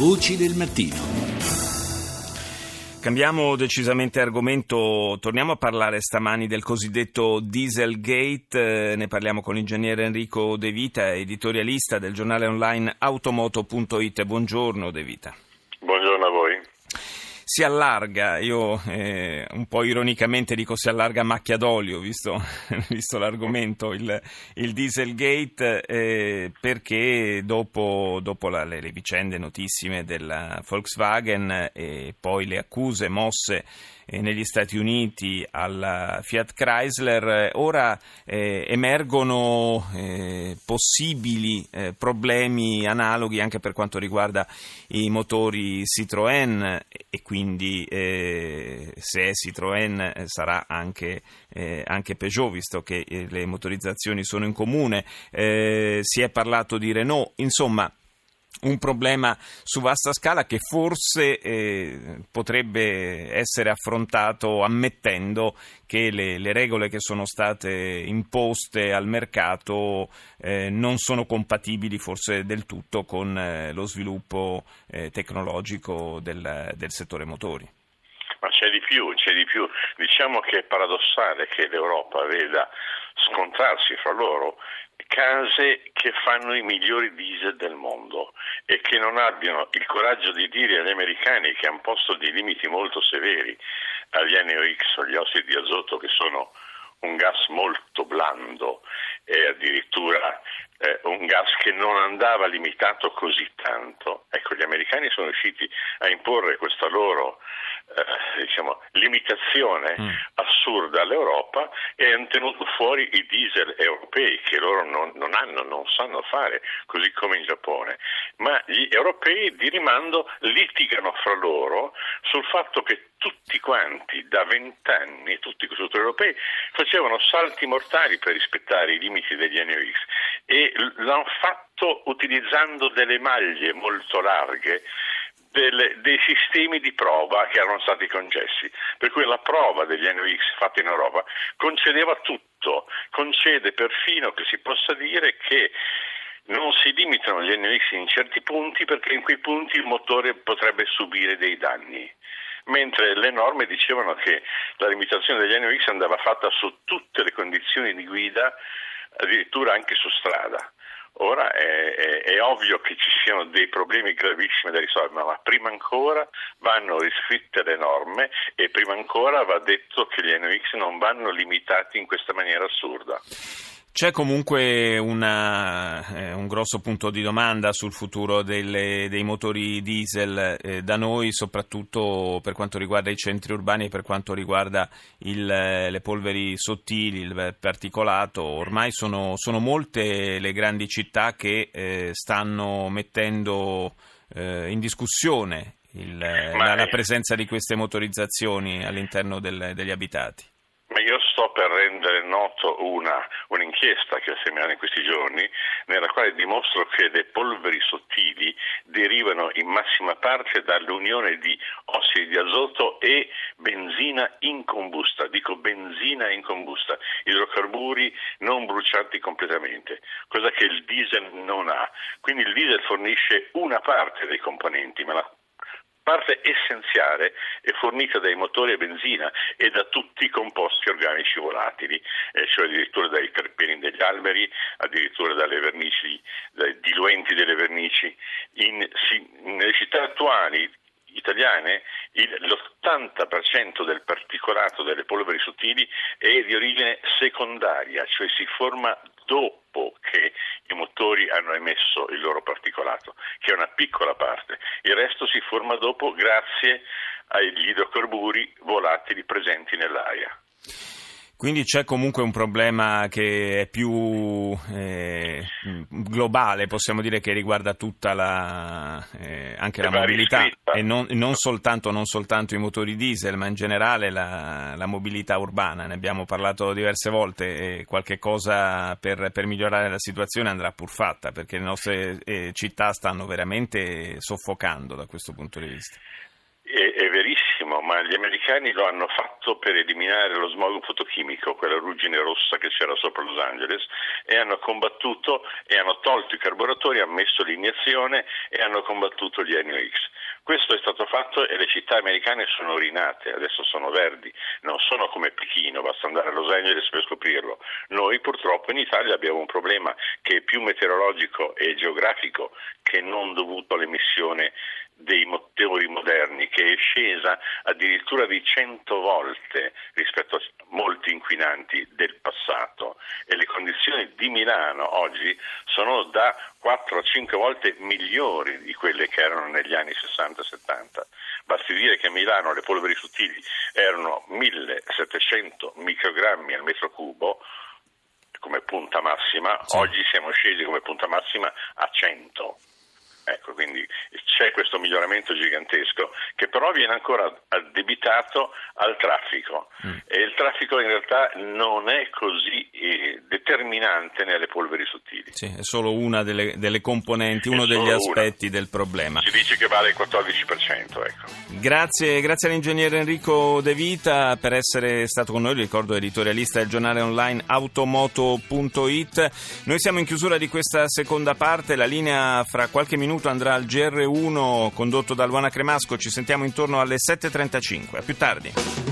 Voci del mattino. Cambiamo decisamente argomento, torniamo a parlare stamani del cosiddetto Dieselgate, ne parliamo con l'ingegnere Enrico De Vita, editorialista del giornale online automoto.it. Buongiorno De Vita. Buongiorno a voi si allarga, io eh, un po' ironicamente dico si allarga a macchia d'olio, visto, visto l'argomento, il, il Dieselgate, eh, perché dopo, dopo la, le, le, vicende notissime della Volkswagen e poi le accuse mosse eh, negli Stati Uniti alla Fiat Chrysler, ora eh, emergono eh, possibili eh, problemi analoghi anche per quanto riguarda i motori Citroën e quindi eh, se è Citroën eh, sarà anche, anche, Peugeot visto che le motorizzazioni sono in comune. si è parlato di Renault, insomma un problema su vasta scala che forse eh, potrebbe essere affrontato ammettendo che le, le, regole che sono state imposte al mercato eh, non sono compatibili forse del tutto con eh, lo sviluppo eh, tecnologico del, del settore motori. Ma c'è di più, c'è di più. Diciamo che è paradossale che l'Europa veda scontrarsi fra loro case che fanno i migliori diesel del mondo e che non abbiano il coraggio di dire agli americani che hanno posto dei limiti molto severi agli NOx, agli ossidi di azoto che sono un gas molto blando e addirittura eh, un gas che non andava limitato così tanto. Ecco, gli americani sono riusciti a imporre questa loro eh, diciamo, limitazione mm. assurda all'Europa e hanno tenuto fuori i diesel europei che loro non, non, hanno, non sanno fare, così come in Giappone. Ma gli europei di rimando litigano fra loro sul fatto che tutti quanti da vent'anni, tutti i costruttori europei, facevano salti mortali per rispettare i limiti degli NOx e l'hanno fatto utilizzando delle maglie molto larghe delle, dei sistemi di prova che erano stati concessi, per cui la prova degli NOx fatta in Europa concedeva tutto, concede perfino che si possa dire che non si limitano gli NOx in certi punti perché in quei punti il motore potrebbe subire dei danni. Mentre le norme dicevano che la limitazione degli NOx andava fatta su tutte le condizioni di guida, addirittura anche su strada. Ora è, è, è, ovvio che ci siano dei problemi gravissimi da risolvere, ma prima ancora vanno riscritte le norme e prima ancora va detto che gli NOx non vanno limitati in questa maniera assurda. C'è comunque una, eh, un grosso punto di domanda sul futuro delle, dei motori diesel eh, da noi, soprattutto per quanto riguarda i centri urbani e per quanto riguarda il, le polveri sottili, il particolato. Ormai sono, sono molte le grandi città che eh, stanno mettendo eh, in discussione il, la, la, presenza di queste motorizzazioni all'interno del, degli abitati. Sto per rendere noto una, un'inchiesta che ho seminato in questi giorni, nella quale dimostro che le polveri sottili derivano in massima parte dall'unione di ossidi di azoto e benzina incombusta, dico benzina incombusta, idrocarburi non bruciati completamente, cosa che il diesel non ha. Quindi il diesel fornisce una parte dei componenti, ma la parte essenziale è fornita dai motori a benzina e da tutti i composti organici volatili, eh, cioè addirittura dai terpeni degli alberi, addirittura dalle vernici, dai diluenti delle vernici. In, si, nelle città attuali italiane il, l'80% del particolato delle polveri sottili è di origine secondaria, cioè si forma dopo che i motori hanno emesso il loro particolato, che è una piccola parte. Il resto si forma dopo grazie agli idrocarburi volatili presenti nell'aria. Quindi c'è comunque un problema che è più eh, globale, possiamo dire che riguarda tutta la, eh, anche la mobilità e non, non, soltanto, non, soltanto, i motori diesel, ma in generale la, la, mobilità urbana. Ne abbiamo parlato diverse volte e qualche cosa per, per migliorare la situazione andrà pur fatta perché le nostre eh, città stanno veramente soffocando da questo punto di vista. È, è verissimo minimo, ma gli americani lo hanno fatto per eliminare lo smog fotochimico, quella ruggine rossa che c'era sopra Los Angeles, e hanno combattuto e hanno tolto i carburatori, hanno messo l'iniezione e hanno combattuto gli NOx. Questo è stato fatto e le città americane sono rinate, adesso sono verdi, non sono come Pechino, basta andare a Los Angeles per scoprirlo. Noi purtroppo in Italia abbiamo un problema che è più meteorologico e geografico che non dovuto all'emissione dei motori moderni che è scesa addirittura di 100 volte rispetto a molti inquinanti del passato e le condizioni di Milano oggi sono da 4 a 5 volte migliori di quelle che erano negli anni 60-70. Basti dire che a Milano le polveri sottili erano 1700 microgrammi al metro cubo come punta massima, sì. oggi siamo scesi come punta massima a 100. Ecco, quindi c'è questo miglioramento gigantesco che però viene ancora addebitato al traffico mm. e il traffico in realtà non è così eh, determinante nelle polveri sottili. Sì, è solo una delle, delle componenti, uno degli aspetti una. del problema. Si dice che vale il 14%. Ecco. Grazie, grazie all'ingegnere Enrico De Vita per essere stato con noi, ricordo editorialista del giornale online automoto.it. Noi siamo in chiusura di questa seconda parte, la linea fra qualche minuto minuto andrà al GR1 condotto da Luana Cremasco. Ci sentiamo intorno alle 7.35. A più tardi.